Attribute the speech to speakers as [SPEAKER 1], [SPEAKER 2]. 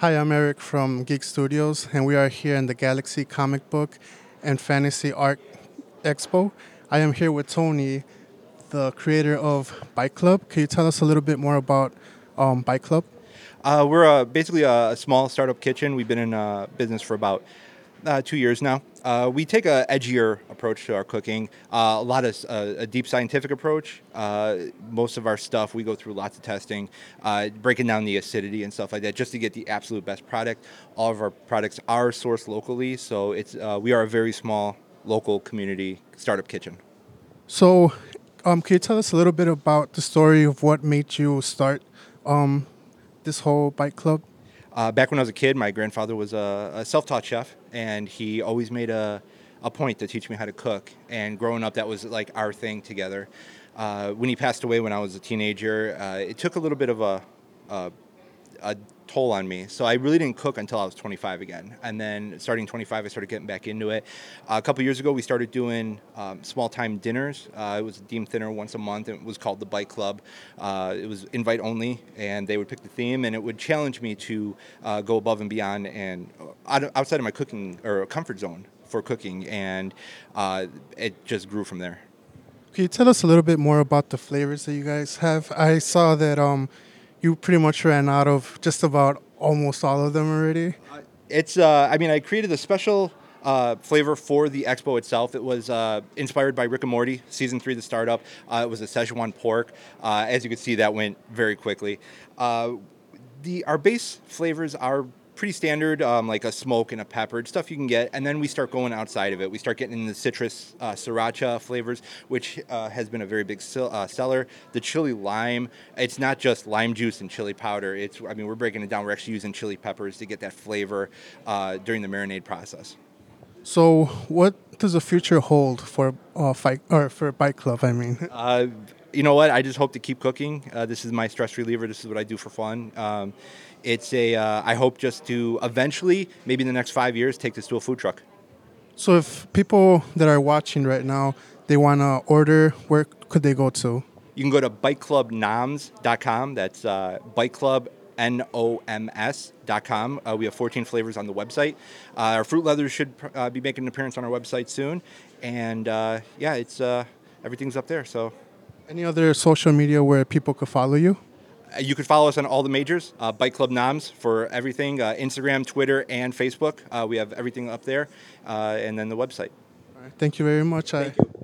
[SPEAKER 1] Hi, I'm Eric from Geek Studios, and we are here in the Galaxy Comic Book and Fantasy Art Expo. I am here with Tony, the creator of Bike Club. Can you tell us a little bit more about um, Bike Club?
[SPEAKER 2] Uh, we're uh, basically a, small startup kitchen. We've been in uh, business for about uh, two years now. Uh, we take a edgier approach to our cooking, uh, a lot of uh, a deep scientific approach. Uh, most of our stuff we go through lots of testing, uh, breaking down the acidity and stuff like that, just to get the absolute best product. All of our products are sourced locally, so it's we are a very small local community startup kitchen.
[SPEAKER 1] So, um, can you tell us a little bit about the story of what made you start um, this whole Bike Club?
[SPEAKER 2] Uh, back when I was a kid, my grandfather was a, a self-taught chef, and he always made a, a point to teach me how to cook. And growing up, that was like our thing together. Uh, when he passed away when I was a teenager, uh, it took a little bit of a, a, a toll on me. So I really didn't cook until I was 25 again. And then starting 25, I started getting back into it. Uh, a couple years ago, we started doing um, small time dinners. Uh, it was a deemed dinner once a month. It was called the Bike Club. Uh, it was invite only, and they would pick the theme, and it would challenge me to uh, go above and beyond and out- outside of my cooking or comfort zone for cooking. And uh, it just grew from there.
[SPEAKER 1] Can you tell us a little bit more about the flavors that you guys have? I saw that um, you pretty much ran out of just about almost all of them already.
[SPEAKER 2] It's, uh, I mean, I created a special uh, flavor for the expo itself. It was uh, inspired by Rick and Morty, season three, the startup. Uh, it was a Szechuan pork. Uh, as you can see, that went very quickly. Uh, the our base flavors are pretty standard, um, like a smoke and a peppered stuff you can get, and then we start going outside of it. We start getting the citrus uh, sriracha flavors, which uh, has been a very big sell- uh, seller. The chili lime, it's not just lime juice and chili powder. It's, I mean, we're breaking it down. We're actually using chili peppers to get that flavor uh, during the marinade process.
[SPEAKER 1] So, what does the future hold for uh, fight or for Bike Club? I mean,
[SPEAKER 2] Uh, you know what? I just hope to keep cooking. Uh, this is my stress reliever. This is what I do for fun. Um, it's a. Uh, I hope just to eventually, maybe in the next five years, take this to a food truck.
[SPEAKER 1] so if people that are watching right now they want to order, where could they go to?
[SPEAKER 2] You can go to bikeclubnoms.com. That's uh, bikeclub, N-O-M-S.com. Uh, we have 14 flavors on the website. Uh, our fruit leathers should uh, be making an appearance on our website soon. And uh, yeah, it's uh, everything's up there. So
[SPEAKER 1] Any other social media where people could follow you?
[SPEAKER 2] uh, you could follow us on all the majors, uh, Bike Club Noms for everything, uh, Instagram, Twitter, and Facebook. Uh, we have everything up there. Uh, and then the website.
[SPEAKER 1] All right, thank you very much. I,
[SPEAKER 2] Thank you.